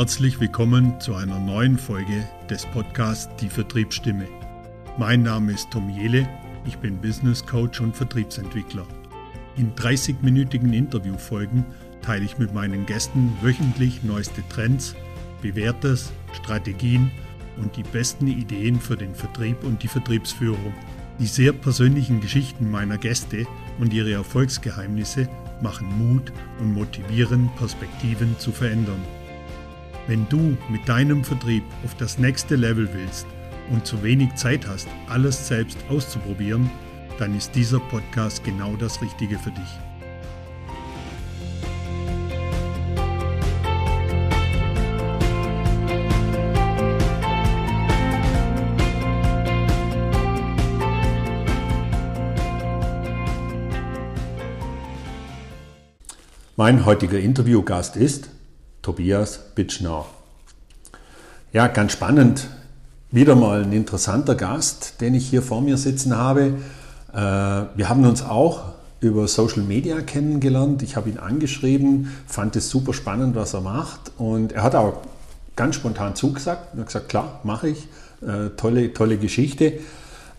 Herzlich willkommen zu einer neuen Folge des Podcasts Die Vertriebsstimme. Mein Name ist Tom Jele, ich bin Business Coach und Vertriebsentwickler. In 30-minütigen Interviewfolgen teile ich mit meinen Gästen wöchentlich neueste Trends, bewährtes, Strategien und die besten Ideen für den Vertrieb und die Vertriebsführung. Die sehr persönlichen Geschichten meiner Gäste und ihre Erfolgsgeheimnisse machen Mut und motivieren, Perspektiven zu verändern. Wenn du mit deinem Vertrieb auf das nächste Level willst und zu wenig Zeit hast, alles selbst auszuprobieren, dann ist dieser Podcast genau das Richtige für dich. Mein heutiger Interviewgast ist Tobias Bitschnau. Ja, ganz spannend. Wieder mal ein interessanter Gast, den ich hier vor mir sitzen habe. Äh, wir haben uns auch über Social Media kennengelernt. Ich habe ihn angeschrieben, fand es super spannend, was er macht. Und er hat auch ganz spontan zugesagt. Er hat gesagt, klar, mache ich. Äh, tolle, tolle Geschichte.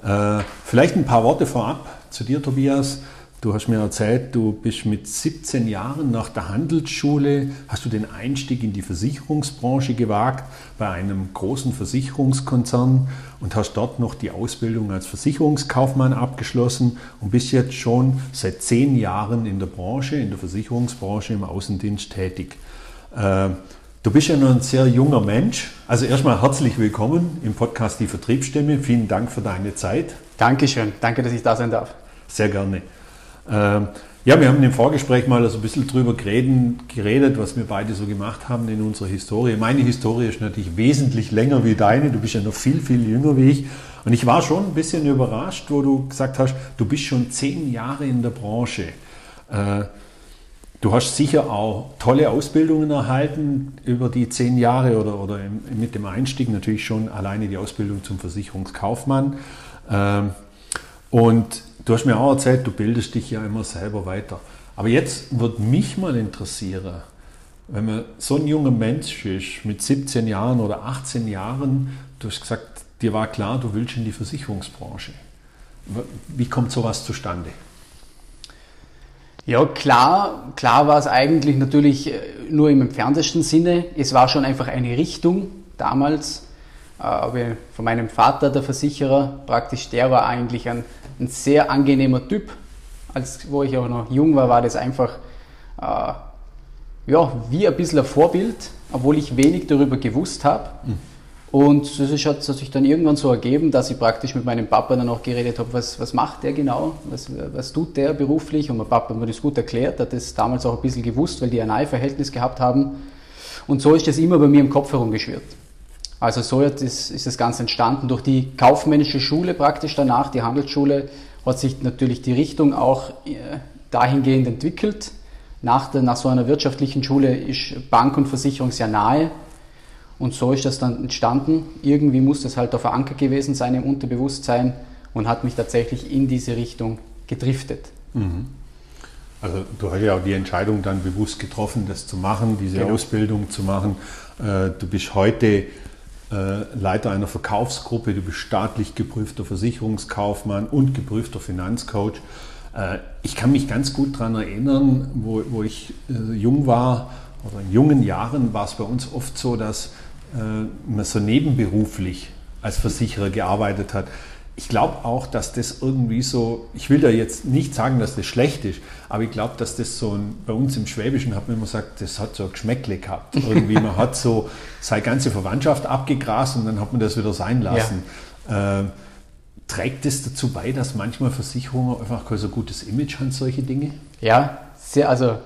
Äh, vielleicht ein paar Worte vorab zu dir, Tobias. Du hast mir erzählt, du bist mit 17 Jahren nach der Handelsschule, hast du den Einstieg in die Versicherungsbranche gewagt bei einem großen Versicherungskonzern und hast dort noch die Ausbildung als Versicherungskaufmann abgeschlossen und bist jetzt schon seit zehn Jahren in der Branche, in der Versicherungsbranche im Außendienst tätig. Äh, du bist ja noch ein sehr junger Mensch. Also erstmal herzlich willkommen im Podcast Die Vertriebsstimme. Vielen Dank für deine Zeit. Dankeschön. Danke, dass ich da sein darf. Sehr gerne. Ähm, ja, wir haben im Vorgespräch mal so ein bisschen drüber geredet, was wir beide so gemacht haben in unserer Historie. Meine Historie ist natürlich wesentlich länger wie deine. Du bist ja noch viel, viel jünger wie ich. Und ich war schon ein bisschen überrascht, wo du gesagt hast, du bist schon zehn Jahre in der Branche. Äh, du hast sicher auch tolle Ausbildungen erhalten über die zehn Jahre oder, oder mit dem Einstieg natürlich schon alleine die Ausbildung zum Versicherungskaufmann. Ähm, und Du hast mir auch erzählt, du bildest dich ja immer selber weiter. Aber jetzt würde mich mal interessieren, wenn man so ein junger Mensch ist, mit 17 Jahren oder 18 Jahren, du hast gesagt, dir war klar, du willst in die Versicherungsbranche. Wie kommt sowas zustande? Ja, klar, klar war es eigentlich natürlich äh, nur im entferntesten Sinne. Es war schon einfach eine Richtung damals. Äh, von meinem Vater, der Versicherer, praktisch, der war eigentlich ein ein sehr angenehmer Typ. Als wo ich auch noch jung war, war das einfach äh, ja, wie ein bisschen ein Vorbild, obwohl ich wenig darüber gewusst habe. Mhm. Und das hat sich dann irgendwann so ergeben, dass ich praktisch mit meinem Papa dann auch geredet habe, was, was macht der genau, was, was tut der beruflich. Und mein Papa hat mir das gut erklärt, hat das damals auch ein bisschen gewusst, weil die ein Nahe-Verhältnis gehabt haben. Und so ist das immer bei mir im Kopf herumgeschwirrt. Also so ist, das Ganze entstanden. Durch die kaufmännische Schule praktisch danach, die Handelsschule, hat sich natürlich die Richtung auch äh, dahingehend entwickelt. Nach, der, nach so einer wirtschaftlichen Schule ist Bank und Versicherung sehr nahe. Und so ist das dann entstanden. Irgendwie muss das halt da verankert gewesen sein im Unterbewusstsein und hat mich tatsächlich in diese Richtung gedriftet. Mhm. Also du hast ja auch die Entscheidung dann bewusst getroffen, das zu machen, diese genau. Ausbildung zu machen. Äh, du bist heute Leiter einer Verkaufsgruppe, du bist staatlich geprüfter Versicherungskaufmann und geprüfter Finanzcoach. Äh, ich kann mich ganz gut daran erinnern, wo, wo ich äh, jung war oder in jungen Jahren war es bei uns oft so, dass man so nebenberuflich als Versicherer gearbeitet hat ich glaube auch, dass das irgendwie so, ich will da jetzt nicht sagen, dass das schlecht ist, aber ich glaube, dass das so ein, bei uns im Schwäbischen hat man immer gesagt, das hat so ein Geschmäckle gehabt. Irgendwie, man hat so seine ganze Verwandtschaft abgegrast und dann hat man das wieder sein lassen. Ja. Äh, trägt das dazu bei, dass manchmal Versicherungen einfach kein so gutes Image haben, solche Dinge? Ja, sehr, also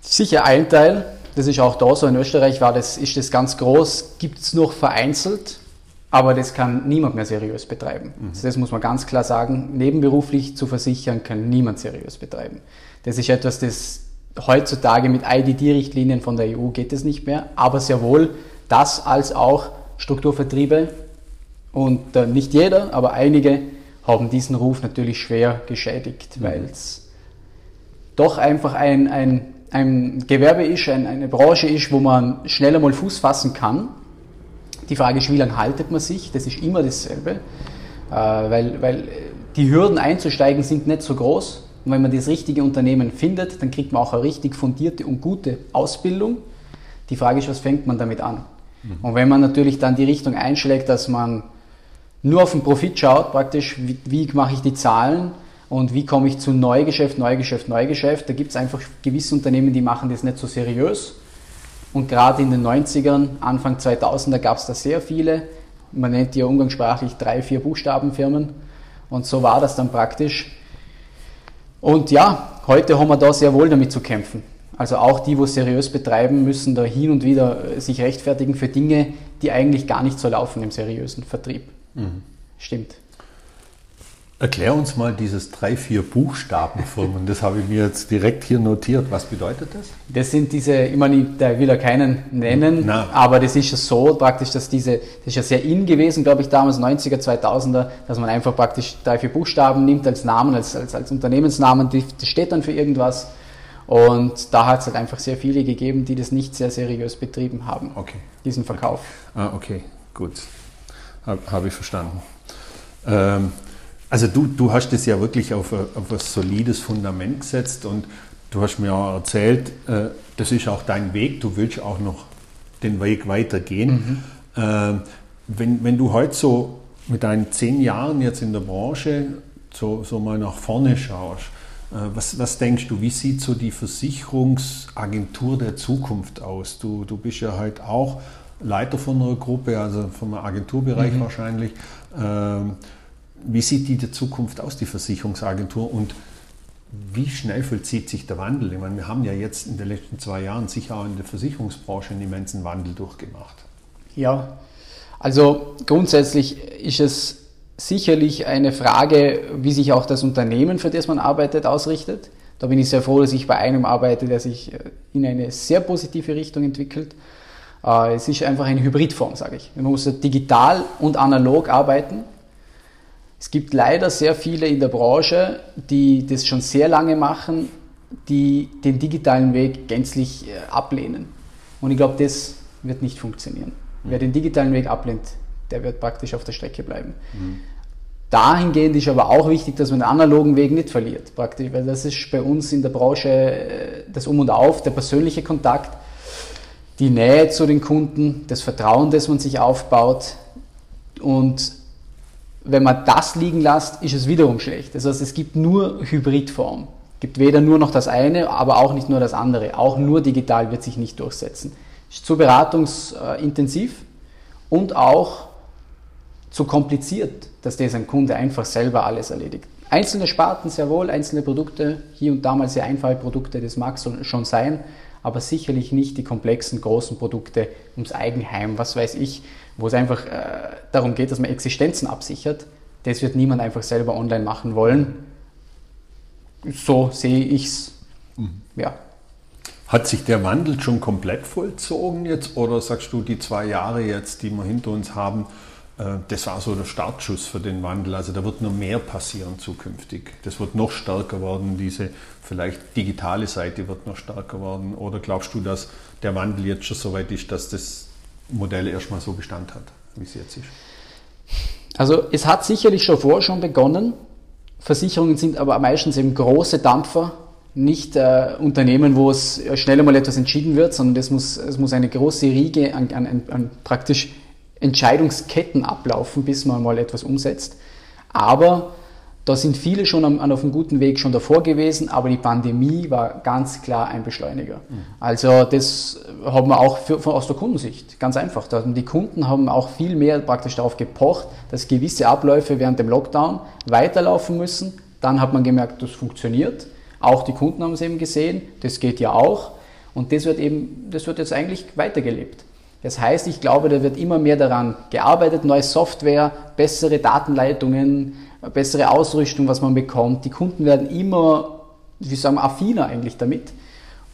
sicher ein Teil. Das ist auch da so in Österreich war das, ist das ganz groß, gibt es noch vereinzelt aber das kann niemand mehr seriös betreiben. Mhm. Also das muss man ganz klar sagen. Nebenberuflich zu versichern kann niemand seriös betreiben. Das ist etwas, das heutzutage mit IDD-Richtlinien von der EU geht es nicht mehr, aber sehr wohl das als auch Strukturvertriebe und äh, nicht jeder, aber einige haben diesen Ruf natürlich schwer geschädigt, mhm. weil es doch einfach ein, ein ein Gewerbe ist, ein, eine Branche ist, wo man schneller mal Fuß fassen kann. Die Frage ist, wie lange haltet man sich? Das ist immer dasselbe, äh, weil, weil die Hürden einzusteigen sind nicht so groß. Und wenn man das richtige Unternehmen findet, dann kriegt man auch eine richtig fundierte und gute Ausbildung. Die Frage ist, was fängt man damit an? Mhm. Und wenn man natürlich dann die Richtung einschlägt, dass man nur auf den Profit schaut, praktisch, wie, wie mache ich die Zahlen und wie komme ich zu Neugeschäft, Neugeschäft, Neugeschäft, da gibt es einfach gewisse Unternehmen, die machen das nicht so seriös. Und gerade in den 90ern, Anfang 2000er gab es da sehr viele, man nennt die ja umgangssprachlich drei, vier Buchstabenfirmen. Und so war das dann praktisch. Und ja, heute haben wir da sehr wohl damit zu kämpfen. Also auch die, wo seriös betreiben, müssen da hin und wieder äh, sich rechtfertigen für Dinge, die eigentlich gar nicht so laufen im seriösen Vertrieb. Mhm. Stimmt. Erklär uns mal dieses drei, vier Buchstabenfirmen. Das habe ich mir jetzt direkt hier notiert. Was bedeutet das? Das sind diese, ich meine, da will ja keinen nennen, Na. aber das ist ja so praktisch, dass diese, das ist ja sehr in gewesen, glaube ich, damals 90er, 2000er, dass man einfach praktisch drei, vier Buchstaben nimmt als Namen, als, als, als Unternehmensnamen, das steht dann für irgendwas. Und da hat es halt einfach sehr viele gegeben, die das nicht sehr seriös betrieben haben, okay. diesen Verkauf. Okay. Ah, okay, gut. Habe hab ich verstanden. Ähm, also du, du hast es ja wirklich auf ein, auf ein solides Fundament gesetzt und du hast mir auch erzählt, äh, das ist auch dein Weg, du willst auch noch den Weg weitergehen. Mhm. Äh, wenn, wenn du heute so mit deinen zehn Jahren jetzt in der Branche so, so mal nach vorne schaust, äh, was, was denkst du, wie sieht so die Versicherungsagentur der Zukunft aus? Du, du bist ja halt auch Leiter von einer Gruppe, also vom Agenturbereich mhm. wahrscheinlich. Ähm, wie sieht die der Zukunft aus, die Versicherungsagentur? Und wie schnell vollzieht sich der Wandel? Ich meine, wir haben ja jetzt in den letzten zwei Jahren sicher auch in der Versicherungsbranche einen immensen Wandel durchgemacht. Ja, also grundsätzlich ist es sicherlich eine Frage, wie sich auch das Unternehmen, für das man arbeitet, ausrichtet. Da bin ich sehr froh, dass ich bei einem arbeite, der sich äh, in eine sehr positive Richtung entwickelt. Äh, es ist einfach eine Hybridform, sage ich. Man muss digital und analog arbeiten. Es gibt leider sehr viele in der Branche, die das schon sehr lange machen, die den digitalen Weg gänzlich äh, ablehnen. Und ich glaube, das wird nicht funktionieren. Mhm. Wer den digitalen Weg ablehnt, der wird praktisch auf der Strecke bleiben. Mhm. Dahingehend ist aber auch wichtig, dass man den analogen Weg nicht verliert, praktisch, weil das ist bei uns in der Branche äh, das Um und Auf, der persönliche Kontakt, die Nähe zu den Kunden, das Vertrauen, das man sich aufbaut und wenn man das liegen lässt, ist es wiederum schlecht. Das heißt, es gibt nur Hybridform. Es gibt weder nur noch das eine, aber auch nicht nur das andere. Auch nur digital wird sich nicht durchsetzen. Ist zu beratungsintensiv und auch zu kompliziert, dass das ein Kunde einfach selber alles erledigt. Einzelne Sparten sehr wohl, einzelne Produkte, hier und da mal sehr einfache Produkte, das mag schon sein, aber sicherlich nicht die komplexen, großen Produkte ums Eigenheim, was weiß ich, wo es einfach äh, darum geht, dass man Existenzen absichert. Das wird niemand einfach selber online machen wollen. So sehe ich es. Mhm. Ja. Hat sich der Wandel schon komplett vollzogen jetzt oder sagst du, die zwei Jahre jetzt, die wir hinter uns haben, äh, das war so der Startschuss für den Wandel. Also da wird noch mehr passieren zukünftig. Das wird noch stärker werden. Diese vielleicht digitale Seite wird noch stärker werden. Oder glaubst du, dass der Wandel jetzt schon so weit ist, dass das Modell erstmal so Bestand hat, wie es jetzt ist? Also es hat sicherlich schon vorher schon begonnen. Versicherungen sind aber meistens eben große Dampfer, nicht äh, Unternehmen, wo es schnell einmal etwas entschieden wird, sondern es muss, es muss eine große Riege an, an, an praktisch Entscheidungsketten ablaufen, bis man mal etwas umsetzt. Aber da sind viele schon am, auf einem guten Weg schon davor gewesen, aber die Pandemie war ganz klar ein Beschleuniger. Mhm. Also das haben wir auch für, aus der Kundensicht, ganz einfach. Die Kunden haben auch viel mehr praktisch darauf gepocht, dass gewisse Abläufe während dem Lockdown weiterlaufen müssen. Dann hat man gemerkt, das funktioniert. Auch die Kunden haben es eben gesehen, das geht ja auch. Und das wird eben, das wird jetzt eigentlich weitergelebt. Das heißt, ich glaube, da wird immer mehr daran gearbeitet, neue Software, bessere Datenleitungen, bessere Ausrüstung, was man bekommt. Die Kunden werden immer, wie sagen affiner eigentlich damit.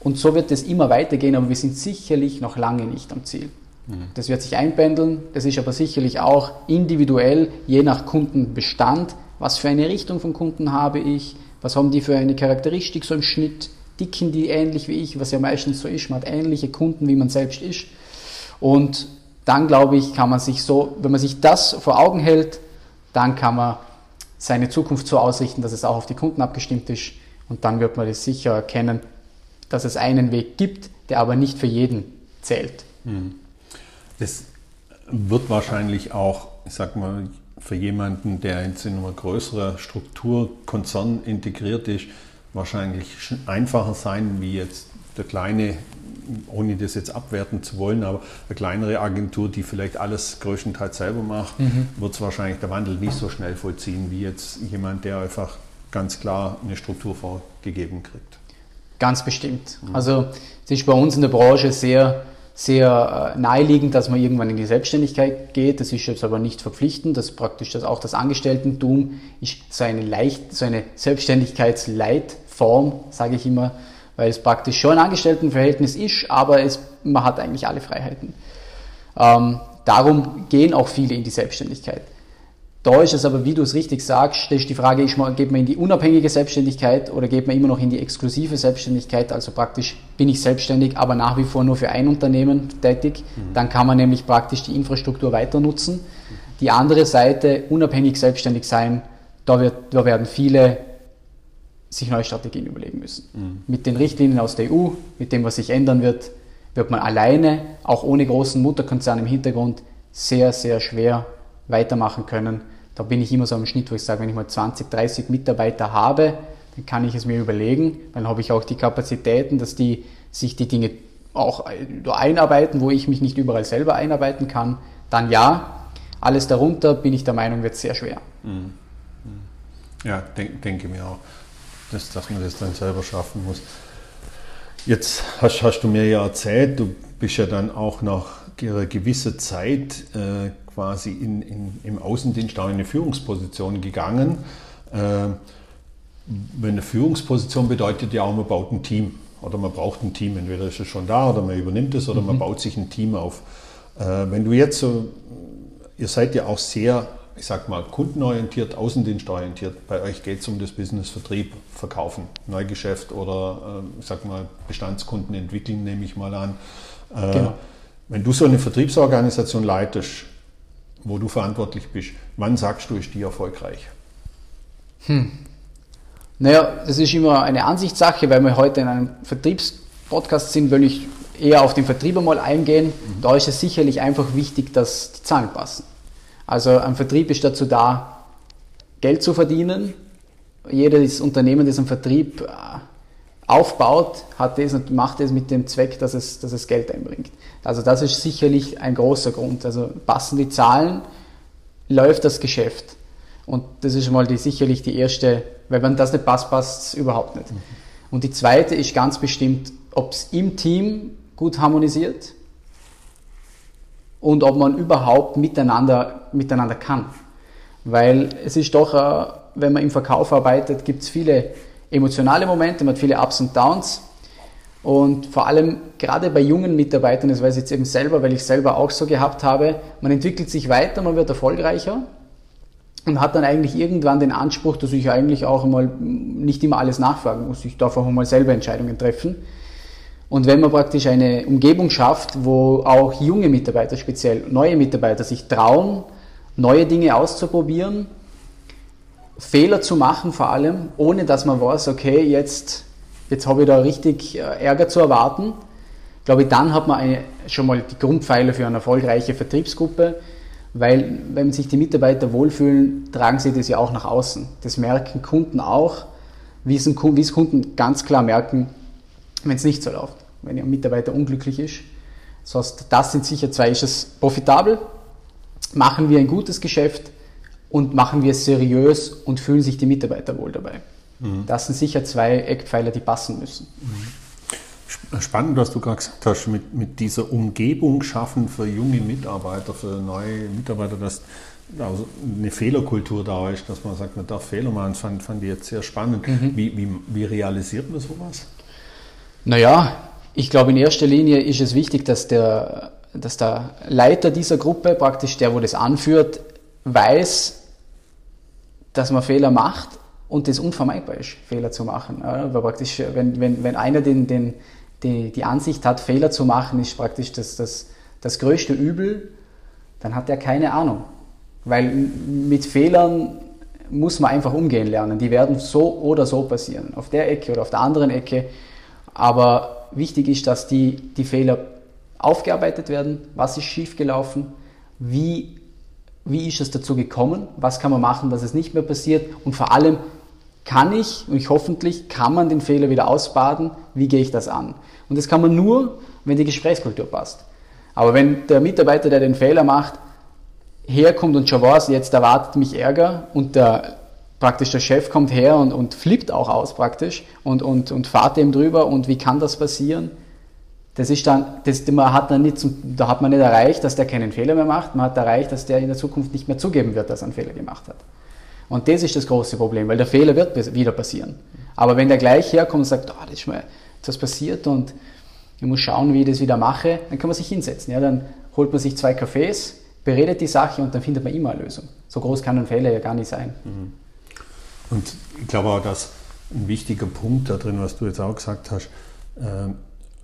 Und so wird es immer weitergehen, aber wir sind sicherlich noch lange nicht am Ziel. Mhm. Das wird sich einpendeln, das ist aber sicherlich auch individuell, je nach Kundenbestand, was für eine Richtung von Kunden habe ich, was haben die für eine Charakteristik so im Schnitt, ticken die ähnlich wie ich, was ja meistens so ist. Man hat ähnliche Kunden, wie man selbst ist. Und dann glaube ich, kann man sich so, wenn man sich das vor Augen hält, dann kann man seine Zukunft so ausrichten, dass es auch auf die Kunden abgestimmt ist. Und dann wird man das sicher erkennen, dass es einen Weg gibt, der aber nicht für jeden zählt. Hm. Das wird wahrscheinlich auch, ich sag mal, für jemanden, der jetzt in einer größeren Strukturkonzern integriert ist, wahrscheinlich einfacher sein, wie jetzt der kleine, ohne das jetzt abwerten zu wollen, aber eine kleinere Agentur, die vielleicht alles größtenteils selber macht, mhm. wird es wahrscheinlich der Wandel nicht so schnell vollziehen, wie jetzt jemand, der einfach ganz klar eine Struktur vorgegeben kriegt. Ganz bestimmt. Mhm. Also es ist bei uns in der Branche sehr sehr äh, naheliegend, dass man irgendwann in die Selbstständigkeit geht. Das ist jetzt aber nicht verpflichtend. Das ist praktisch das auch das Angestelltentum ist so eine leicht, so eine Selbstständigkeitsleitform, sage ich immer, weil es praktisch schon ein Angestelltenverhältnis ist, aber es, man hat eigentlich alle Freiheiten. Ähm, darum gehen auch viele in die Selbstständigkeit. Da ist es aber, wie du es richtig sagst, ist die Frage, ist man, geht man in die unabhängige Selbstständigkeit oder geht man immer noch in die exklusive Selbstständigkeit, also praktisch bin ich selbstständig, aber nach wie vor nur für ein Unternehmen tätig, mhm. dann kann man nämlich praktisch die Infrastruktur weiter nutzen. Die andere Seite, unabhängig selbstständig sein, da, wird, da werden viele sich neue Strategien überlegen müssen. Mhm. Mit den Richtlinien aus der EU, mit dem, was sich ändern wird, wird man alleine, auch ohne großen Mutterkonzern im Hintergrund, sehr, sehr schwer weitermachen können da bin ich immer so am Schnitt, wo ich sage, wenn ich mal 20, 30 Mitarbeiter habe, dann kann ich es mir überlegen. Dann habe ich auch die Kapazitäten, dass die sich die Dinge auch einarbeiten, wo ich mich nicht überall selber einarbeiten kann. Dann ja. Alles darunter bin ich der Meinung, wird sehr schwer. Mhm. Mhm. Ja, denk, denke mir auch, dass, dass man das dann selber schaffen muss. Jetzt hast, hast du mir ja erzählt, du bist ja dann auch nach einer gewissen Zeit äh, quasi in, in, im Außendienst auch in eine Führungsposition gegangen. Äh, eine Führungsposition bedeutet ja auch, man baut ein Team oder man braucht ein Team. Entweder ist es schon da oder man übernimmt es oder mhm. man baut sich ein Team auf. Äh, wenn du jetzt so, ihr seid ja auch sehr, ich sag mal, kundenorientiert, außendienstorientiert. Bei euch geht es um das Business Vertrieb, Verkaufen, Neugeschäft oder, äh, ich sag mal, Bestandskunden entwickeln, nehme ich mal an. Äh, genau. Wenn du so eine Vertriebsorganisation leitest, wo du verantwortlich bist, wann sagst du, ist die erfolgreich? Hm. Naja, das ist immer eine Ansichtssache, weil wir heute in einem Vertriebspodcast sind, will ich eher auf den Vertrieb einmal eingehen. Mhm. Da ist es sicherlich einfach wichtig, dass die Zahlen passen. Also ein Vertrieb ist dazu da, Geld zu verdienen. Jedes Unternehmen, das einen Vertrieb äh, aufbaut, hat das und macht es mit dem Zweck, dass es, dass es Geld einbringt. Also das ist sicherlich ein großer Grund. Also passen die Zahlen, läuft das Geschäft. Und das ist mal die, sicherlich die erste, weil wenn das nicht passt, passt es überhaupt nicht. Mhm. Und die zweite ist ganz bestimmt, ob es im Team gut harmonisiert und ob man überhaupt miteinander, miteinander kann. Weil es ist doch, äh, wenn man im Verkauf arbeitet, gibt es viele emotionale Momente, man hat viele Ups und Downs. Und vor allem gerade bei jungen Mitarbeitern, das weiß ich jetzt eben selber, weil ich selber auch so gehabt habe, man entwickelt sich weiter, man wird erfolgreicher und hat dann eigentlich irgendwann den Anspruch, dass ich eigentlich auch einmal nicht immer alles nachfragen muss. Ich darf auch einmal selber Entscheidungen treffen. Und wenn man praktisch eine Umgebung schafft, wo auch junge Mitarbeiter, speziell neue Mitarbeiter, sich trauen, neue Dinge auszuprobieren, Fehler zu machen vor allem, ohne dass man weiß, okay, jetzt, jetzt habe ich da richtig äh, Ärger zu erwarten. Ich glaube, dann hat man eine, schon mal die Grundpfeiler für eine erfolgreiche Vertriebsgruppe, weil wenn sich die Mitarbeiter wohlfühlen, tragen sie das ja auch nach außen. Das merken Kunden auch, wie es Kunden ganz klar merken, wenn es nicht so läuft, wenn ein Mitarbeiter unglücklich ist. Das heißt, das sind sicher zwei, ist es profitabel, machen wir ein gutes Geschäft, und machen wir es seriös und fühlen sich die Mitarbeiter wohl dabei. Mhm. Das sind sicher zwei Eckpfeiler, die passen müssen. Mhm. Spannend, was du gerade gesagt hast, mit, mit dieser Umgebung schaffen für junge Mitarbeiter, für neue Mitarbeiter, dass also eine Fehlerkultur da ist, dass man sagt, man darf Fehler machen, das fand, fand ich jetzt sehr spannend. Mhm. Wie, wie, wie realisiert man sowas? Naja, ich glaube, in erster Linie ist es wichtig, dass der, dass der Leiter dieser Gruppe, praktisch der, wo das anführt, weiß, dass man Fehler macht und das unvermeidbar ist, Fehler zu machen. Aber praktisch, wenn, wenn, wenn einer den, den, die, die Ansicht hat, Fehler zu machen, ist praktisch das, das, das größte Übel, dann hat er keine Ahnung. Weil mit Fehlern muss man einfach umgehen lernen. Die werden so oder so passieren, auf der Ecke oder auf der anderen Ecke. Aber wichtig ist, dass die, die Fehler aufgearbeitet werden. Was ist schiefgelaufen? Wie, wie ist es dazu gekommen? Was kann man machen, dass es nicht mehr passiert? Und vor allem, kann ich, und ich hoffentlich, kann man den Fehler wieder ausbaden? Wie gehe ich das an? Und das kann man nur, wenn die Gesprächskultur passt. Aber wenn der Mitarbeiter, der den Fehler macht, herkommt und schon weiß, jetzt erwartet mich Ärger und der, praktisch der Chef kommt her und, und flippt auch aus praktisch und, und, und fahrt dem drüber und wie kann das passieren? Das ist dann, das, man hat dann nicht zum, da hat man nicht erreicht, dass der keinen Fehler mehr macht, man hat erreicht, dass der in der Zukunft nicht mehr zugeben wird, dass er einen Fehler gemacht hat. Und das ist das große Problem, weil der Fehler wird wieder passieren. Aber wenn der gleich herkommt und sagt, oh, das ist mal etwas passiert und ich muss schauen, wie ich das wieder mache, dann kann man sich hinsetzen. Ja, dann holt man sich zwei Kaffees, beredet die Sache und dann findet man immer eine Lösung. So groß kann ein Fehler ja gar nicht sein. Mhm. Und ich glaube auch, dass ein wichtiger Punkt da drin, was du jetzt auch gesagt hast, äh,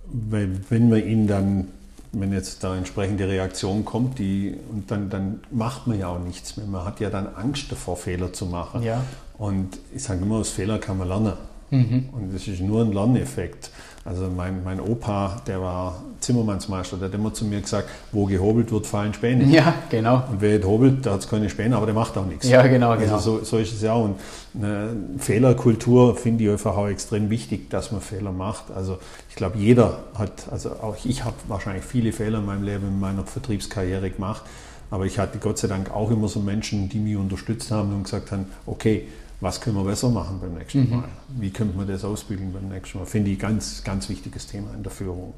wenn, wenn man ihn dann, wenn jetzt da entsprechende Reaktion kommt, die, und dann, dann macht man ja auch nichts mehr. Man hat ja dann Angst davor, Fehler zu machen. Ja. Und ich sage immer, aus Fehler kann man lernen. Mhm. Und das ist nur ein Lerneffekt. Also mein, mein Opa, der war Zimmermannsmeister, der hat immer zu mir gesagt, wo gehobelt wird, fallen Späne. Ja, genau. Und wer hobelt, der hat keine Späne, aber der macht auch nichts. Ja, genau, genau. Also so, so ist es ja. Und eine Fehlerkultur finde ich einfach auch extrem wichtig, dass man Fehler macht. Also ich glaube, jeder hat, also auch ich habe wahrscheinlich viele Fehler in meinem Leben, in meiner Vertriebskarriere gemacht. Aber ich hatte Gott sei Dank auch immer so Menschen, die mich unterstützt haben und gesagt haben, okay, was können wir besser machen beim nächsten mhm. Mal? Wie könnte man das ausbilden beim nächsten Mal? Finde ich ganz, ganz wichtiges Thema in der Führung.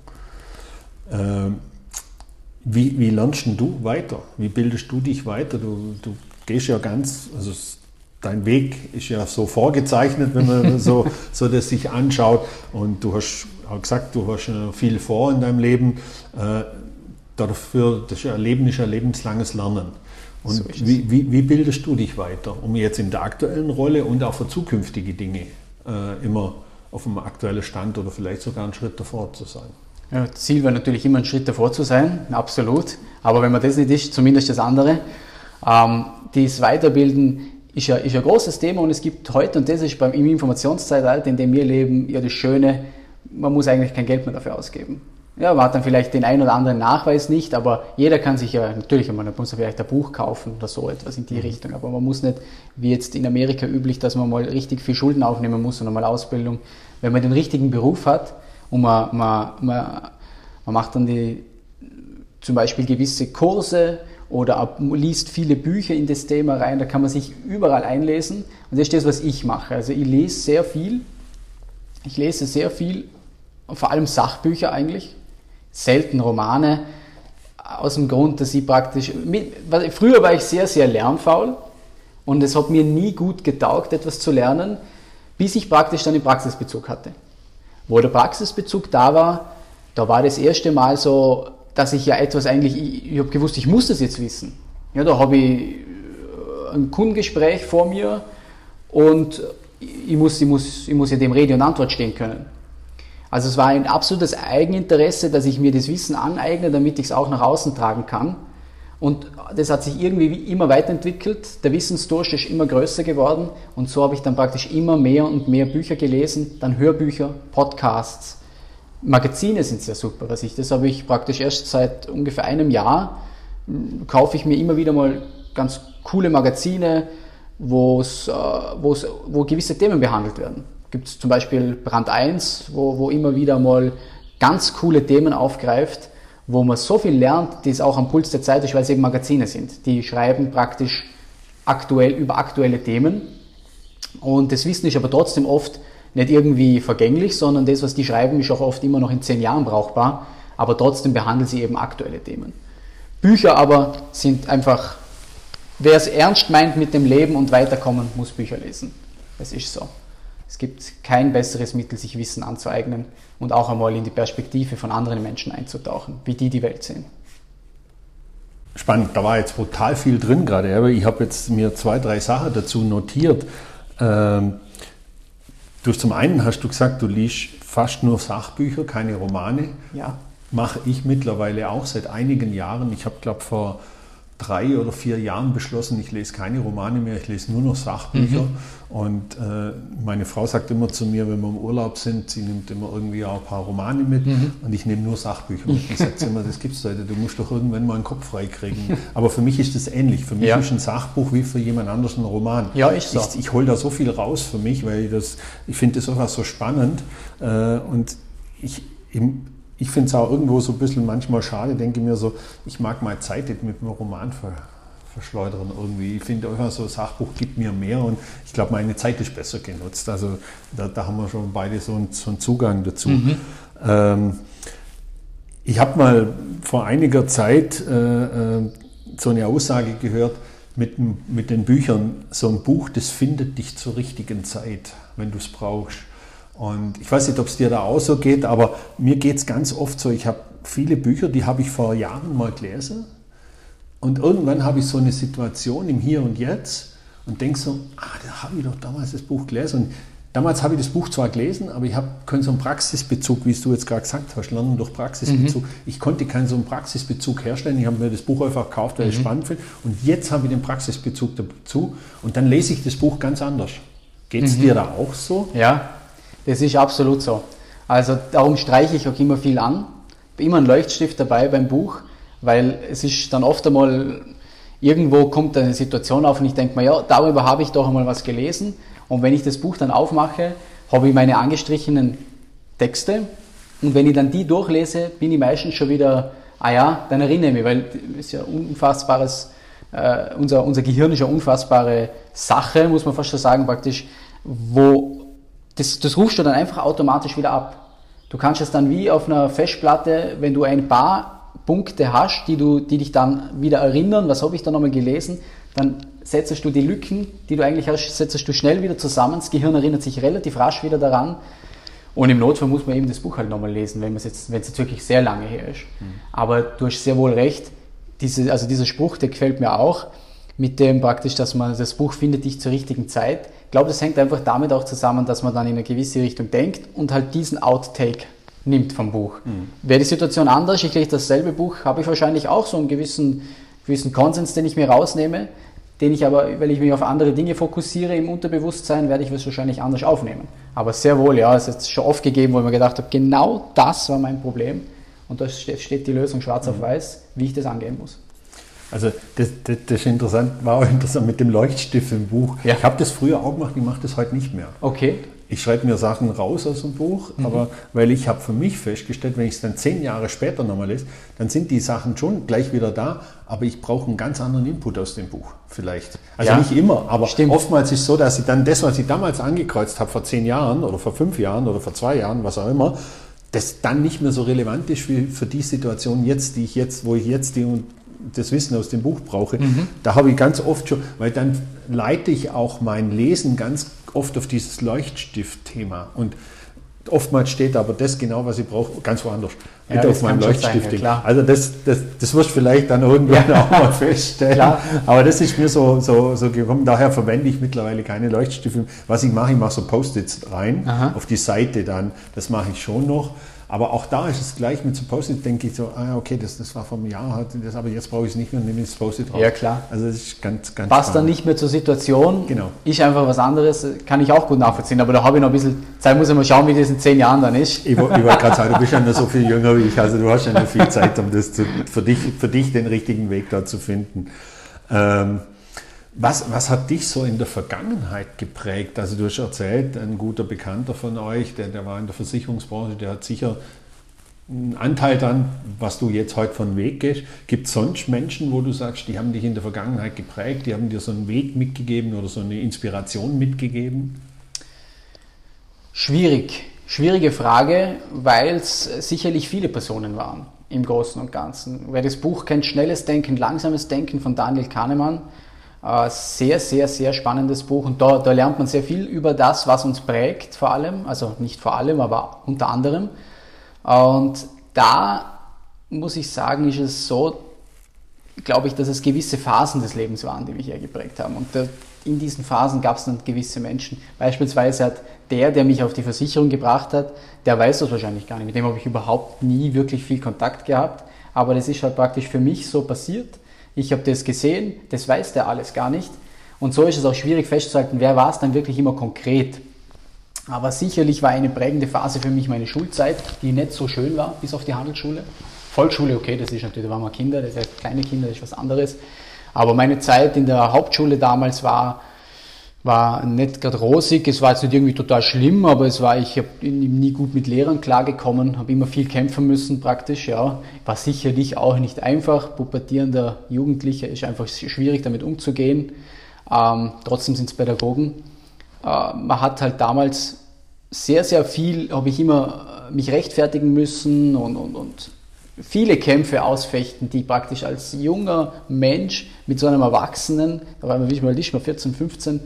Ähm, wie, wie lernst du weiter? Wie bildest du dich weiter? Du, du gehst ja ganz, also dein Weg ist ja so vorgezeichnet, wenn man so, so das sich anschaut. Und du hast auch gesagt, du hast viel vor in deinem Leben. Äh, dafür, das ist ja Leben ist ja lebenslanges Lernen. Und so wie, wie, wie, bildest du dich weiter, um jetzt in der aktuellen Rolle und auch für zukünftige Dinge äh, immer auf einem aktuellen Stand oder vielleicht sogar einen Schritt davor zu sein? Ja, Ziel wäre natürlich immer einen Schritt davor zu sein, absolut. Aber wenn man das nicht ist, zumindest das andere. Ähm, dieses Weiterbilden ist ja, ist ein großes Thema und es gibt heute, und das ist beim, im Informationszeitalter, in dem wir leben, ja das Schöne, man muss eigentlich kein Geld mehr dafür ausgeben. Ja, man hat dann vielleicht den einen oder anderen Nachweis nicht, aber jeder kann sich ja, natürlich, man muss ja vielleicht ein Buch kaufen oder so etwas in die mhm. Richtung, aber man muss nicht, wie jetzt in Amerika üblich, dass man mal richtig viel Schulden aufnehmen muss und einmal Ausbildung. Wenn man den richtigen Beruf hat und man, man, man, man macht dann die, zum Beispiel gewisse Kurse oder liest viele Bücher in das Thema rein, da kann man sich überall einlesen und das ist das, was ich mache. Also ich lese sehr viel, ich lese sehr viel, vor allem Sachbücher eigentlich, selten Romane, aus dem Grund, dass ich praktisch, früher war ich sehr, sehr lernfaul und es hat mir nie gut getaugt, etwas zu lernen, bis ich praktisch dann den Praxisbezug hatte. Wo der Praxisbezug da war, da war das erste Mal so, dass ich ja etwas eigentlich, ich, ich habe gewusst, ich muss das jetzt wissen. Ja, da habe ich äh, ein Kundengespräch vor mir und ich muss, ich, muss, ich muss ja dem Rede und Antwort stehen können. Also es war ein absolutes Eigeninteresse, dass ich mir das Wissen aneigne, damit ich es auch nach außen tragen kann. Und das hat sich irgendwie immer weiterentwickelt. Der Wissensdurst ist immer größer geworden. Und so habe ich dann praktisch immer mehr und mehr Bücher gelesen, dann Hörbücher, Podcasts. Magazine sind sehr super. Also ich, das habe ich praktisch erst seit ungefähr einem Jahr, hm, kaufe ich mir immer wieder mal ganz coole Magazine, wo's, äh, wo's, wo gewisse Themen behandelt werden gibt es zum Beispiel Brand 1, wo, wo immer wieder mal ganz coole Themen aufgreift, wo man so viel lernt, die es auch am Puls der Zeit ist, weil es eben Magazine sind. Die schreiben praktisch aktuell über aktuelle Themen. Und das Wissen ist aber trotzdem oft nicht irgendwie vergänglich, sondern das, was die schreiben, ist auch oft immer noch in zehn Jahren brauchbar. Aber trotzdem behandeln sie eben aktuelle Themen. Bücher aber sind einfach, wer es ernst meint mit dem Leben und weiterkommen, muss Bücher lesen. Es ist so. Es gibt kein besseres Mittel, sich Wissen anzueignen und auch einmal in die Perspektive von anderen Menschen einzutauchen, wie die die Welt sehen. Spannend, da war jetzt brutal viel drin gerade, aber ich habe jetzt mir zwei, drei Sachen dazu notiert. Ähm, du zum einen hast du gesagt, du liest fast nur Sachbücher, keine Romane. Ja. Mache ich mittlerweile auch seit einigen Jahren. Ich habe, glaube vor drei oder vier Jahren beschlossen, ich lese keine Romane mehr, ich lese nur noch Sachbücher. Mhm. Und äh, meine Frau sagt immer zu mir, wenn wir im Urlaub sind, sie nimmt immer irgendwie auch ein paar Romane mit mhm. und ich nehme nur Sachbücher mit. Und sagt immer, das gibt's heute, du musst doch irgendwann mal einen Kopf freikriegen. Aber für mich ist das ähnlich. Für mich ja. ist ein Sachbuch wie für jemand anderes ein Roman. Ja, ich so. Ich, ich hole da so viel raus für mich, weil ich das, ich finde das einfach so spannend. Äh, und ich, im, ich finde es auch irgendwo so ein bisschen manchmal schade, denke mir so, ich mag meine Zeit nicht mit einem Roman ver, verschleudern irgendwie. Ich finde einfach so ein Sachbuch gibt mir mehr und ich glaube, meine Zeit ist besser genutzt. Also da, da haben wir schon beide so einen, so einen Zugang dazu. Mhm. Ähm, ich habe mal vor einiger Zeit äh, äh, so eine Aussage gehört, mit, mit den Büchern, so ein Buch, das findet dich zur richtigen Zeit, wenn du es brauchst. Und ich weiß nicht, ob es dir da auch so geht, aber mir geht es ganz oft so, ich habe viele Bücher, die habe ich vor Jahren mal gelesen. Und irgendwann habe ich so eine Situation im Hier und Jetzt und denke so, ah, da habe ich doch damals das Buch gelesen. Und damals habe ich das Buch zwar gelesen, aber ich habe keinen so einen Praxisbezug, wie es du jetzt gerade gesagt hast, Lernen durch Praxisbezug. Mhm. Ich konnte keinen so einen Praxisbezug herstellen. Ich habe mir das Buch einfach gekauft, weil mhm. ich es spannend finde. Und jetzt habe ich den Praxisbezug dazu und dann lese ich das Buch ganz anders. Geht es mhm. dir da auch so? Ja, das ist absolut so. Also darum streiche ich auch immer viel an. Immer ein Leuchtstift dabei beim Buch, weil es ist dann oft einmal, irgendwo kommt eine Situation auf und ich denke mir, ja, darüber habe ich doch einmal was gelesen. Und wenn ich das Buch dann aufmache, habe ich meine angestrichenen Texte. Und wenn ich dann die durchlese, bin ich meistens schon wieder, ah ja, dann erinnere ich mich, weil es ist ja unfassbares, äh, unser, unser Gehirn ist ja unfassbare Sache, muss man fast schon sagen, praktisch, wo das, das rufst du dann einfach automatisch wieder ab. Du kannst es dann wie auf einer Festplatte, wenn du ein paar Punkte hast, die, du, die dich dann wieder erinnern, was habe ich da nochmal gelesen, dann setzt du die Lücken, die du eigentlich hast, setzt du schnell wieder zusammen. Das Gehirn erinnert sich relativ rasch wieder daran. Und im Notfall muss man eben das Buch halt nochmal lesen, wenn es jetzt, wenn es jetzt wirklich sehr lange her ist. Mhm. Aber du hast sehr wohl recht, diese, also dieser Spruch, der gefällt mir auch, mit dem praktisch, dass man das Buch findet dich zur richtigen Zeit glaube, das hängt einfach damit auch zusammen, dass man dann in eine gewisse Richtung denkt und halt diesen Outtake nimmt vom Buch. Mhm. Wäre die Situation anders, ich lese dasselbe Buch, habe ich wahrscheinlich auch so einen gewissen, gewissen Konsens, den ich mir rausnehme, den ich aber, weil ich mich auf andere Dinge fokussiere im Unterbewusstsein, werde ich es wahrscheinlich anders aufnehmen. Aber sehr wohl, ja, es ist schon oft gegeben, wo ich mir gedacht habe, genau das war mein Problem. Und da steht die Lösung schwarz mhm. auf weiß, wie ich das angehen muss. Also das, das, das, ist interessant, war auch interessant mit dem Leuchtstift im Buch. Ja. Ich habe das früher auch gemacht, ich mache das heute nicht mehr. Okay. Ich schreibe mir Sachen raus aus dem Buch, mhm. aber weil ich habe für mich festgestellt, wenn ich es dann zehn Jahre später nochmal lese, dann sind die Sachen schon gleich wieder da, aber ich brauche einen ganz anderen Input aus dem Buch vielleicht. Also ja. nicht immer, aber Stimmt. oftmals ist es so, dass ich dann das, was ich damals angekreuzt habe vor zehn Jahren oder vor fünf Jahren oder vor zwei Jahren, was auch immer, das dann nicht mehr so relevant ist wie für die Situation jetzt, die ich jetzt, wo ich jetzt die das Wissen aus dem Buch brauche, mhm. da habe ich ganz oft schon, weil dann leite ich auch mein Lesen ganz oft auf dieses Leuchtstift-Thema. Und oftmals steht aber das genau, was ich brauche, ganz woanders. Ja, auf meinem Leuchtstift. Ja, also das, das, das wirst du vielleicht dann irgendwann ja. auch mal feststellen. Klar. Aber das ist mir so, so, so gekommen. Daher verwende ich mittlerweile keine Leuchtstifte. Was ich mache, ich mache so Post-its rein Aha. auf die Seite dann. Das mache ich schon noch. Aber auch da ist es gleich mit so Post-it, denke ich so, ah, okay, das, das war vom Jahr, das, aber jetzt brauche ich es nicht mehr, nehme das Post-it raus. Ja, klar. Also das ist ganz, ganz Passt spannend. dann nicht mehr zur Situation, genau. ist einfach was anderes, kann ich auch gut nachvollziehen, aber da habe ich noch ein bisschen Zeit, muss ich mal schauen, wie das in zehn Jahren dann ist. Ich, ich wollte gerade sagen, du bist ja noch so viel jünger wie ich, also du hast ja noch viel Zeit, um das zu, für, dich, für dich den richtigen Weg da zu finden. Ähm, was, was hat dich so in der Vergangenheit geprägt? Also du hast erzählt, ein guter Bekannter von euch, der, der war in der Versicherungsbranche, der hat sicher einen Anteil dann, was du jetzt heute von Weg gehst. Gibt es sonst Menschen, wo du sagst, die haben dich in der Vergangenheit geprägt, die haben dir so einen Weg mitgegeben oder so eine Inspiration mitgegeben? Schwierig. Schwierige Frage, weil es sicherlich viele Personen waren im Großen und Ganzen. Wer das Buch kennt, Schnelles Denken, Langsames Denken von Daniel Kahnemann, sehr, sehr, sehr spannendes Buch und da, da lernt man sehr viel über das, was uns prägt, vor allem, also nicht vor allem, aber unter anderem. Und da muss ich sagen, ist es so, glaube ich, dass es gewisse Phasen des Lebens waren, die mich eher geprägt haben. Und in diesen Phasen gab es dann gewisse Menschen. Beispielsweise hat der, der mich auf die Versicherung gebracht hat, der weiß das wahrscheinlich gar nicht. Mit dem habe ich überhaupt nie wirklich viel Kontakt gehabt. Aber das ist halt praktisch für mich so passiert. Ich habe das gesehen, das weiß der alles gar nicht. Und so ist es auch schwierig festzuhalten, wer war es dann wirklich immer konkret. Aber sicherlich war eine prägende Phase für mich meine Schulzeit, die nicht so schön war, bis auf die Handelsschule. Volksschule, okay, das ist natürlich, da waren wir Kinder, das heißt kleine Kinder, das ist was anderes. Aber meine Zeit in der Hauptschule damals war, war nicht gerade rosig. Es war jetzt nicht irgendwie total schlimm, aber es war, ich habe nie gut mit Lehrern klargekommen, habe immer viel kämpfen müssen praktisch. Ja, war sicherlich auch nicht einfach. Pubertierender Jugendlicher ist einfach schwierig damit umzugehen. Ähm, trotzdem sind es Pädagogen. Äh, man hat halt damals sehr, sehr viel, habe ich immer mich rechtfertigen müssen und, und, und viele Kämpfe ausfechten, die praktisch als junger Mensch mit so einem Erwachsenen, da war man wie mal nicht mehr 14, 15,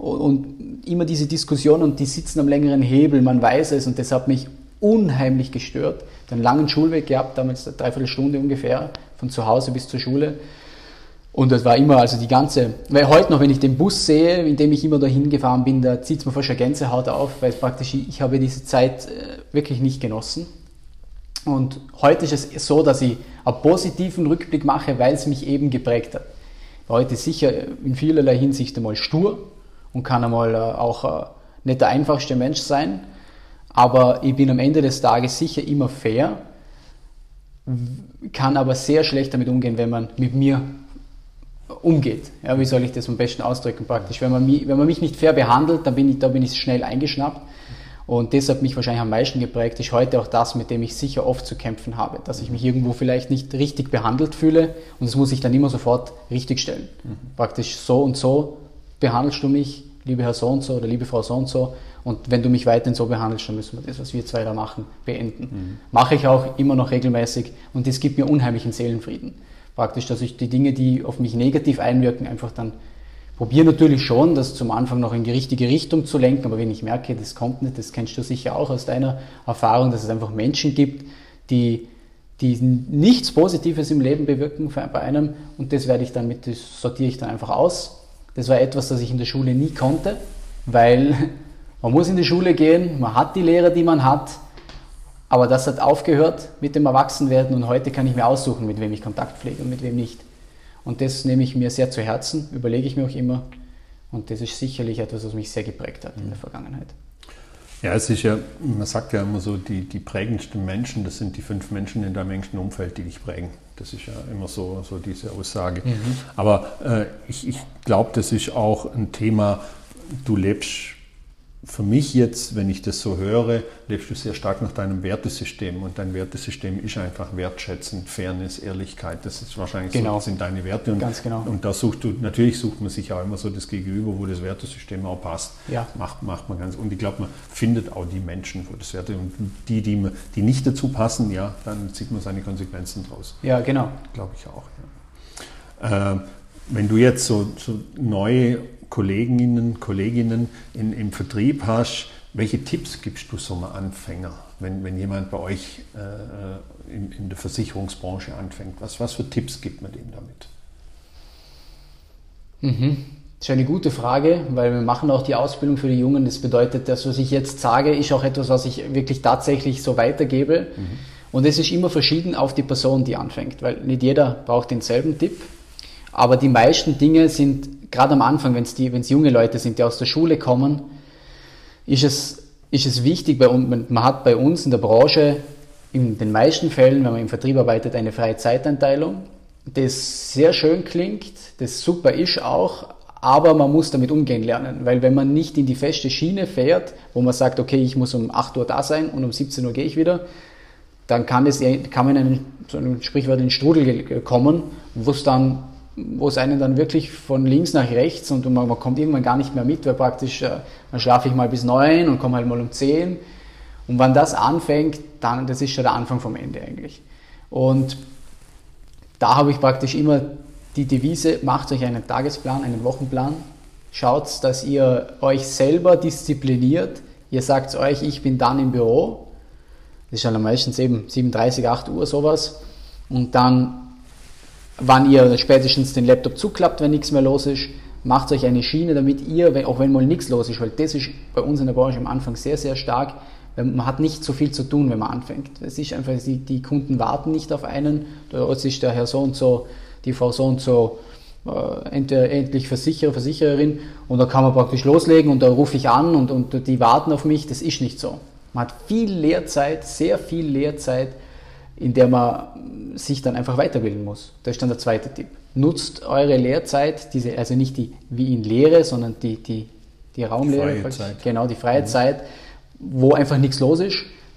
und immer diese Diskussion und die sitzen am längeren Hebel, man weiß es und das hat mich unheimlich gestört. Den langen Schulweg gehabt, damals eine Dreiviertelstunde ungefähr, von zu Hause bis zur Schule. Und das war immer, also die ganze, weil heute noch, wenn ich den Bus sehe, in dem ich immer dahin gefahren bin, da zieht es mir fast eine Gänsehaut auf, weil praktisch ich habe diese Zeit äh, wirklich nicht genossen. Und heute ist es so, dass ich einen positiven Rückblick mache, weil es mich eben geprägt hat. Heute sicher in vielerlei Hinsicht einmal stur, und kann einmal äh, auch äh, nicht der einfachste Mensch sein, aber ich bin am Ende des Tages sicher immer fair, kann aber sehr schlecht damit umgehen, wenn man mit mir umgeht. Ja, wie soll ich das am besten ausdrücken praktisch? Wenn man, mich, wenn man mich nicht fair behandelt, dann bin ich, da bin ich schnell eingeschnappt. Und das hat mich wahrscheinlich am meisten geprägt, ist heute auch das, mit dem ich sicher oft zu kämpfen habe, dass ich mich irgendwo vielleicht nicht richtig behandelt fühle und das muss ich dann immer sofort richtig stellen. Mhm. Praktisch so und so behandelst du mich, liebe Herr so und so oder liebe Frau so und so, und wenn du mich weiterhin so behandelst, dann müssen wir das, was wir zwei da machen, beenden. Mhm. Mache ich auch immer noch regelmäßig und das gibt mir unheimlichen Seelenfrieden. Praktisch, dass ich die Dinge, die auf mich negativ einwirken, einfach dann probiere natürlich schon, das zum Anfang noch in die richtige Richtung zu lenken, aber wenn ich merke, das kommt nicht, das kennst du sicher auch aus deiner Erfahrung, dass es einfach Menschen gibt, die, die nichts Positives im Leben bewirken bei einem und das werde ich dann mit, das sortiere ich dann einfach aus das war etwas, das ich in der Schule nie konnte, weil man muss in die Schule gehen, man hat die Lehrer, die man hat, aber das hat aufgehört mit dem Erwachsenwerden und heute kann ich mir aussuchen, mit wem ich Kontakt pflege und mit wem nicht. Und das nehme ich mir sehr zu Herzen, überlege ich mir auch immer und das ist sicherlich etwas, was mich sehr geprägt hat in der Vergangenheit. Ja, es ist ja, man sagt ja immer so, die, die prägendsten Menschen, das sind die fünf Menschen in deinem engsten Umfeld, die dich prägen. Das ist ja immer so, so diese Aussage. Mhm. Aber äh, ich, ich glaube, das ist auch ein Thema, du lebst für mich jetzt, wenn ich das so höre, lebst du sehr stark nach deinem Wertesystem und dein Wertesystem ist einfach wertschätzend, Fairness, Ehrlichkeit. Das ist wahrscheinlich genau. so, das sind deine Werte. Und, Ganz genau. Und da sucht du, natürlich sucht man sich auch immer so das Gegenüber, wo das Wertesystem auch passt. Ja. Macht, macht man ganz. Und ich glaube, man findet auch die Menschen, wo das Werte und die, die, die nicht dazu passen, ja, dann zieht man seine Konsequenzen draus. Ja, genau. Glaube ich auch. Ja. Äh, wenn du jetzt so, so neue Kolleginnen, Kolleginnen in, im Vertrieb hast, welche Tipps gibst du so mal Anfänger, wenn, wenn jemand bei euch äh, in, in, der Versicherungsbranche anfängt? Was, was für Tipps gibt man dem damit? Mhm. Das ist eine gute Frage, weil wir machen auch die Ausbildung für die Jungen. Das bedeutet, das, was ich jetzt sage, ist auch etwas, was ich wirklich tatsächlich so weitergebe. Mhm. Und es ist immer verschieden auf die Person, die anfängt, weil nicht jeder braucht denselben Tipp. Aber die meisten Dinge sind, gerade am Anfang, wenn es junge Leute sind, die aus der Schule kommen, ist es, ist es wichtig, bei, man hat bei uns in der Branche in den meisten Fällen, wenn man im Vertrieb arbeitet, eine freie Zeiteinteilung, das sehr schön klingt, das super ist auch, aber man muss damit umgehen lernen, weil wenn man nicht in die feste Schiene fährt, wo man sagt, okay, ich muss um 8 Uhr da sein und um 17 Uhr gehe ich wieder, dann kann, es, kann man in einen, so einen sprichwörtlichen Strudel kommen, wo es dann wo es einen dann wirklich von links nach rechts und man, man kommt irgendwann gar nicht mehr mit, weil praktisch, äh, dann schlafe ich mal bis neun und komme halt mal um zehn. Und wenn das anfängt, dann, das ist schon der Anfang vom Ende eigentlich. Und da habe ich praktisch immer die Devise, macht euch einen Tagesplan, einen Wochenplan, schaut, dass ihr euch selber diszipliniert. Ihr sagt euch, ich bin dann im Büro, das ist dann meistens eben 7.30, 8 Uhr sowas, und dann wann ihr spätestens den Laptop zuklappt, wenn nichts mehr los ist, macht euch eine Schiene, damit ihr, auch wenn mal nichts los ist, weil das ist bei uns in der Branche am Anfang sehr, sehr stark, man hat nicht so viel zu tun, wenn man anfängt. Es ist einfach, die, die Kunden warten nicht auf einen, da ist der Herr so und so, die Frau so und so, äh, endlich Versicherer, Versichererin und da kann man praktisch loslegen und da rufe ich an und, und die warten auf mich, das ist nicht so. Man hat viel Lehrzeit, sehr viel Lehrzeit, in der man sich dann einfach weiterbilden muss. Das ist dann der zweite Tipp. Nutzt eure Lehrzeit, diese, also nicht die wie in Lehre, sondern die, die, die Raumlehre, die Zeit. genau, die freie mhm. Zeit, wo einfach nichts los ist,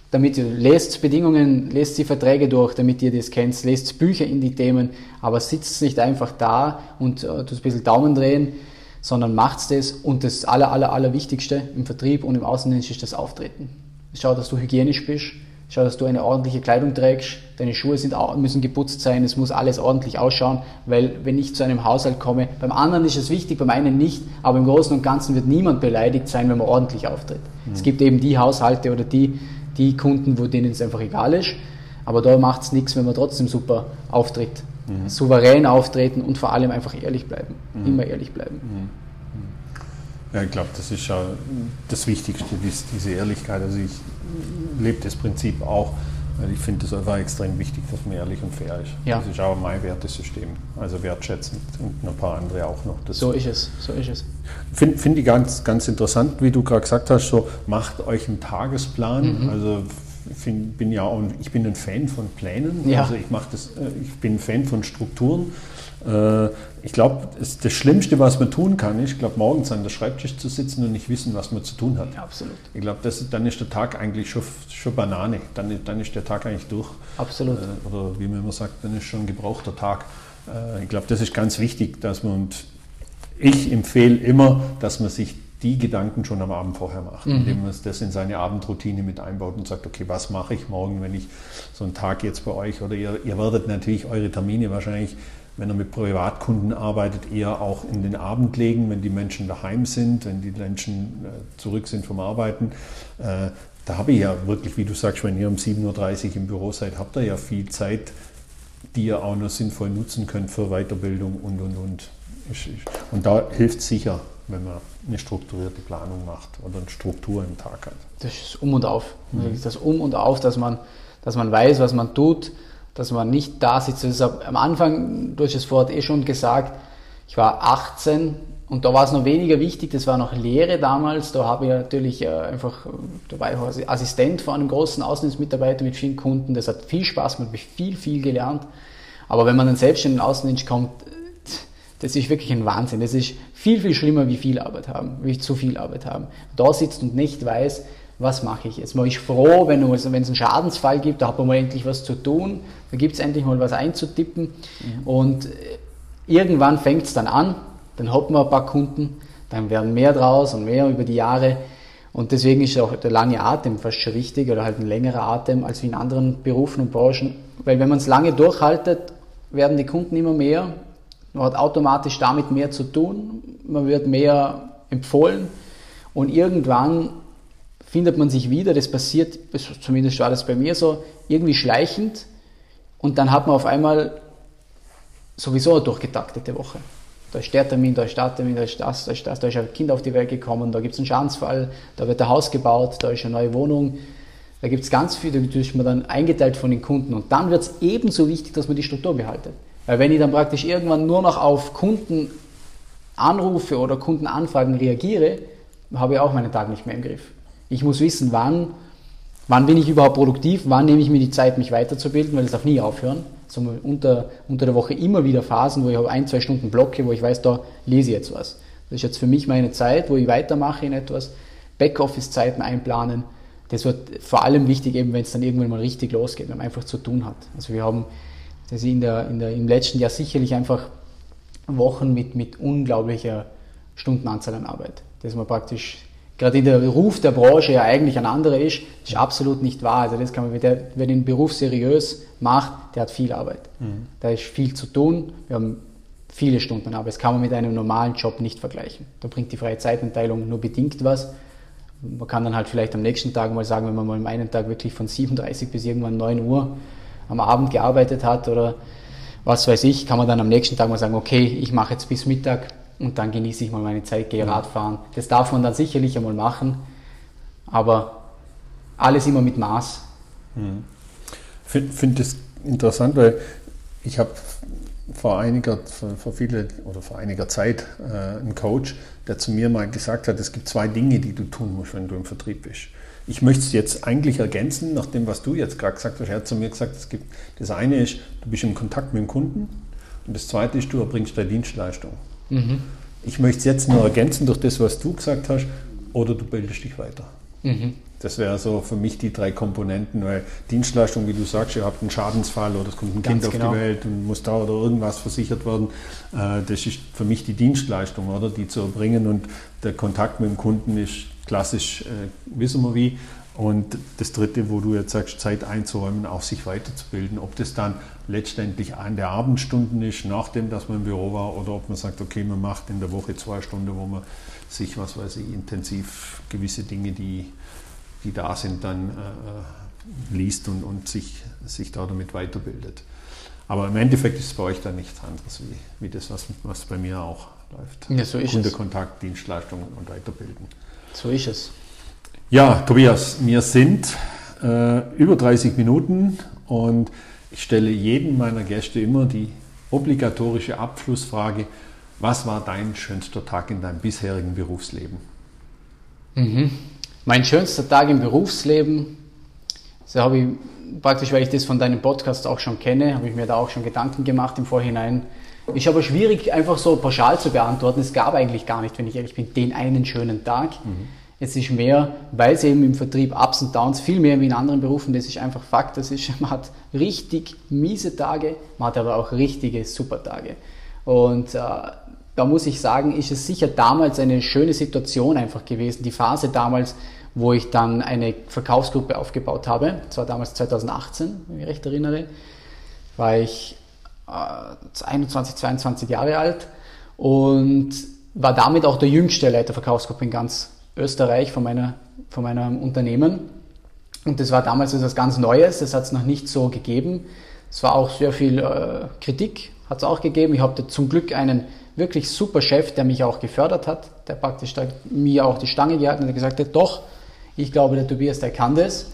damit ihr lest Bedingungen, lest die Verträge durch, damit ihr das kennt, lest Bücher in die Themen, aber sitzt nicht einfach da und äh, tut ein bisschen Daumen drehen, sondern macht das und das aller, aller, aller Wichtigste im Vertrieb und im Außendienst ist das Auftreten. Schau, dass du hygienisch bist, Schau, dass du eine ordentliche Kleidung trägst, deine Schuhe sind, müssen geputzt sein, es muss alles ordentlich ausschauen, weil wenn ich zu einem Haushalt komme, beim anderen ist es wichtig, beim einen nicht, aber im Großen und Ganzen wird niemand beleidigt sein, wenn man ordentlich auftritt. Mhm. Es gibt eben die Haushalte oder die, die Kunden, wo denen es einfach egal ist, aber da macht es nichts, wenn man trotzdem super auftritt. Mhm. Souverän auftreten und vor allem einfach ehrlich bleiben. Mhm. Immer ehrlich bleiben. Ja, ich glaube, das ist ja das Wichtigste, diese Ehrlichkeit. Also ich lebe das Prinzip auch, weil ich finde es einfach extrem wichtig, dass man ehrlich und fair ist. Ja. Das ist auch mein Wertesystem, also wertschätzend und ein paar andere auch noch. Das so ist es, so ist es. Finde find ich ganz, ganz interessant, wie du gerade gesagt hast, so macht euch einen Tagesplan. Mhm. Also find, bin ja auch, ich bin ein Fan von Plänen. Ja. Also ich mache das, äh, ich bin ein Fan von Strukturen. Äh, ich glaube, das Schlimmste, was man tun kann, ist, ich glaube, morgens an der Schreibtisch zu sitzen und nicht wissen, was man zu tun hat. Ja, absolut. Ich glaube, dann ist der Tag eigentlich schon, schon Banane. Dann, dann ist der Tag eigentlich durch. Absolut. Äh, oder wie man immer sagt, dann ist schon ein gebrauchter Tag. Ich glaube, das ist ganz wichtig, dass man, und ich empfehle immer, dass man sich die Gedanken schon am Abend vorher macht, mhm. indem man das in seine Abendroutine mit einbaut und sagt, okay, was mache ich morgen, wenn ich so einen Tag jetzt bei euch oder ihr, ihr werdet natürlich eure Termine wahrscheinlich, wenn ihr mit Privatkunden arbeitet, eher auch in den Abend legen, wenn die Menschen daheim sind, wenn die Menschen äh, zurück sind vom Arbeiten. Äh, da habe ich ja wirklich, wie du sagst, wenn ihr um 7.30 Uhr im Büro seid, habt ihr ja viel Zeit, die ihr auch noch sinnvoll nutzen könnt für Weiterbildung und, und, und. Und da hilft es sicher, wenn man eine strukturierte Planung macht oder eine Struktur im Tag hat. Das ist um und auf. Mhm. Das um und auf, dass man, dass man weiß, was man tut, dass man nicht da sitzt. Das am Anfang, du hast es eh schon gesagt, ich war 18 und da war es noch weniger wichtig, das war noch Lehre damals. Da habe ich natürlich äh, einfach, da war ich Assistent von einem großen Außendienstmitarbeiter mit vielen Kunden. Das hat viel Spaß gemacht, habe ich viel, viel gelernt. Aber wenn man dann selbst in den Außendienst kommt, das ist wirklich ein Wahnsinn. Das ist viel, viel schlimmer, wie viel Arbeit haben, wie zu viel Arbeit haben. Da sitzt und nicht weiß, was mache ich jetzt? Man ist froh, wenn, es einen Schadensfall gibt, da hat man mal endlich was zu tun, da gibt es endlich mal was einzutippen. Mhm. und äh, irgendwann fängt es dann an, dann hat man ein paar Kunden, dann werden mehr draus und mehr über die Jahre. Und deswegen ist auch der lange Atem fast schon wichtig oder halt ein längerer Atem als wie in anderen Berufen und Branchen, weil wenn man es lange durchhaltet, werden die Kunden immer mehr. Man hat automatisch damit mehr zu tun, man wird mehr empfohlen. Und irgendwann findet man sich wieder, das passiert, zumindest war das bei mir so, irgendwie schleichend und dann hat man auf einmal sowieso eine durchgetaktete Woche. Da ist der Termin, da ist der Termin, da ist das, da ist das, da ist ein Kind auf die Welt gekommen, da gibt es einen Schadensfall, da wird ein Haus gebaut, da ist eine neue Wohnung, da gibt es ganz viel, da ist man dann eingeteilt von den Kunden und dann wird es ebenso wichtig, dass man die Struktur behaltet. Weil wenn ich dann praktisch irgendwann nur noch auf Kundenanrufe oder Kundenanfragen reagiere, habe ich auch meinen Tag nicht mehr im Griff. Ich muss wissen, wann, wann bin ich überhaupt produktiv, wann nehme ich mir die Zeit, mich weiterzubilden, weil es darf nie aufhören. Also unter, unter der Woche immer wieder Phasen, wo ich habe ein, zwei Stunden blocke, wo ich weiß, da lese ich jetzt was. Das ist jetzt für mich meine Zeit, wo ich weitermache in etwas. Backoffice-Zeiten einplanen. Das wird vor allem wichtig, eben wenn es dann irgendwann mal richtig losgeht, wenn man einfach zu tun hat. Also wir haben das in der, in der, im letzten Jahr sicherlich einfach Wochen mit, mit unglaublicher Stundenanzahl an Arbeit. Dass man praktisch, gerade in der Ruf der Branche ja eigentlich ein anderer ist, ist absolut nicht wahr. Also das kann man, wer, wer den Beruf seriös macht, der hat viel Arbeit. Mhm. Da ist viel zu tun. Wir haben viele Stunden Arbeit. Das kann man mit einem normalen Job nicht vergleichen. Da bringt die freie Zeitenteilung nur bedingt was. Man kann dann halt vielleicht am nächsten Tag mal sagen, wenn man mal am einen Tag wirklich von 37 bis irgendwann 9 Uhr am Abend gearbeitet hat oder was weiß ich, kann man dann am nächsten Tag mal sagen, okay, ich mache jetzt bis Mittag und dann genieße ich mal meine Zeit, gehe Radfahren. Das darf man dann sicherlich einmal machen, aber alles immer mit Maß. Mhm. Ich finde find das interessant, weil ich habe vor einiger, vor, viele, oder vor einiger Zeit äh, einen Coach, der zu mir mal gesagt hat, es gibt zwei Dinge, die du tun musst, wenn du im Vertrieb bist. Ich möchte es jetzt eigentlich ergänzen, nach dem, was du jetzt gerade gesagt hast. Er hat zu mir gesagt, es gibt, das eine ist, du bist im Kontakt mit dem Kunden und das zweite ist, du erbringst deine Dienstleistung. Mhm. Ich möchte es jetzt nur ergänzen durch das, was du gesagt hast, oder du bildest dich weiter. Mhm. Das wäre so für mich die drei Komponenten, weil Dienstleistung, wie du sagst, ihr habt einen Schadensfall oder es kommt ein Ganz Kind auf genau. die Welt und muss da oder irgendwas versichert werden. Äh, das ist für mich die Dienstleistung, oder? Die zu erbringen und der Kontakt mit dem Kunden ist klassisch, äh, wissen wir wie. Und das dritte, wo du jetzt sagst, Zeit einzuräumen, auch sich weiterzubilden. Ob das dann letztendlich an der Abendstunden ist, nachdem dass man im Büro war, oder ob man sagt, okay, man macht in der Woche zwei Stunden, wo man sich, was weiß ich, intensiv gewisse Dinge, die die da sind, dann äh, liest und, und sich, sich da damit weiterbildet. Aber im Endeffekt ist es bei euch dann nichts anderes wie, wie das, was, was bei mir auch läuft. Ja, so ist Kundekontakt, Dienstleistungen und Weiterbilden. So ist es. Ja, Tobias, wir sind äh, über 30 Minuten und ich stelle jedem meiner Gäste immer die obligatorische Abschlussfrage, was war dein schönster Tag in deinem bisherigen Berufsleben? Mhm. Mein schönster Tag im Berufsleben, so habe ich praktisch, weil ich das von deinem Podcast auch schon kenne, habe ich mir da auch schon Gedanken gemacht im Vorhinein. Ist aber schwierig, einfach so pauschal zu beantworten. Es gab eigentlich gar nicht, wenn ich ehrlich bin, den einen schönen Tag. Mhm. Es ist mehr, weil es eben im Vertrieb Ups und Downs viel mehr wie in anderen Berufen, das ist einfach Fakt. Das ist, man hat richtig miese Tage, man hat aber auch richtige super Tage. Und äh, da muss ich sagen, ist es sicher damals eine schöne Situation einfach gewesen. Die Phase damals, wo ich dann eine Verkaufsgruppe aufgebaut habe, das war damals 2018, wenn ich mich recht erinnere, war ich äh, 21, 22 Jahre alt und war damit auch der jüngste Leiter Verkaufsgruppe in ganz Österreich von, meiner, von meinem Unternehmen. Und das war damals etwas ganz Neues, das hat es noch nicht so gegeben. Es war auch sehr viel äh, Kritik, hat es auch gegeben. Ich hatte zum Glück einen wirklich super Chef, der mich auch gefördert hat, der praktisch da mir auch die Stange gehalten hat und gesagt hat, doch, ich glaube, der Tobias, der kann das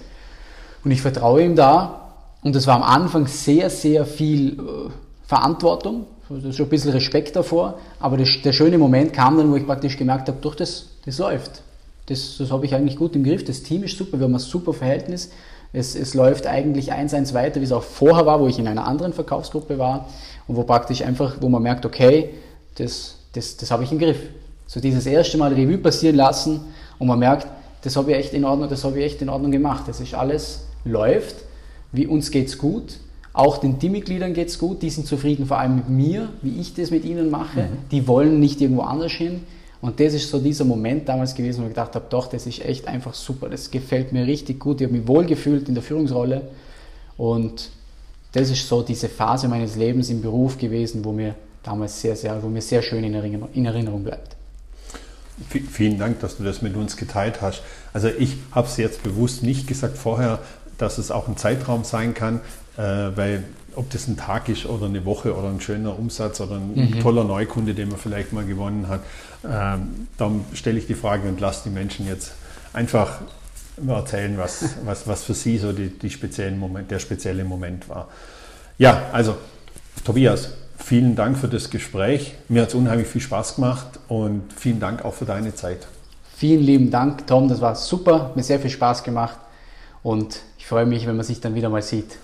und ich vertraue ihm da. Und es war am Anfang sehr, sehr viel äh, Verantwortung, also schon ein bisschen Respekt davor, aber das, der schöne Moment kam dann, wo ich praktisch gemerkt habe, doch, das, das läuft. Das, das habe ich eigentlich gut im Griff, das Team ist super, wir haben ein super Verhältnis. Es, es läuft eigentlich eins eins weiter, wie es auch vorher war, wo ich in einer anderen Verkaufsgruppe war und wo praktisch einfach, wo man merkt, okay, das, das, das habe ich im Griff. So dieses erste Mal Revue passieren lassen und man merkt, das habe ich echt in Ordnung, das habe ich echt in Ordnung gemacht. Das ist alles läuft, wie uns geht's gut. Auch den Teammitgliedern geht es gut, die sind zufrieden, vor allem mit mir, wie ich das mit ihnen mache. Mhm. Die wollen nicht irgendwo anders hin. Und das ist so dieser Moment damals gewesen, wo ich gedacht habe, doch, das ist echt einfach super, das gefällt mir richtig gut, ich habe mich wohlgefühlt in der Führungsrolle. Und das ist so diese Phase meines Lebens im Beruf gewesen, wo mir damals sehr, sehr, wo mir sehr schön in Erinnerung, in Erinnerung bleibt. Vielen Dank, dass du das mit uns geteilt hast. Also ich habe es jetzt bewusst nicht gesagt vorher, dass es auch ein Zeitraum sein kann, äh, weil ob das ein Tag ist oder eine Woche oder ein schöner Umsatz oder ein mhm. toller Neukunde, den man vielleicht mal gewonnen hat, ähm, dann stelle ich die Frage und lasse die Menschen jetzt einfach erzählen, was, was, was für sie so die, die speziellen Moment, der spezielle Moment war. Ja, also Tobias, Vielen Dank für das Gespräch. Mir hat es unheimlich viel Spaß gemacht und vielen Dank auch für deine Zeit. Vielen lieben Dank, Tom. Das war super. Mir sehr viel Spaß gemacht und ich freue mich, wenn man sich dann wieder mal sieht.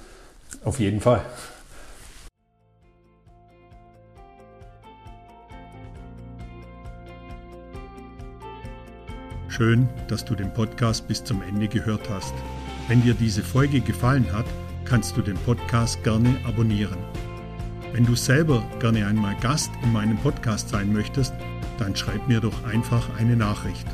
Auf jeden Fall. Schön, dass du den Podcast bis zum Ende gehört hast. Wenn dir diese Folge gefallen hat, kannst du den Podcast gerne abonnieren. Wenn du selber gerne einmal Gast in meinem Podcast sein möchtest, dann schreib mir doch einfach eine Nachricht.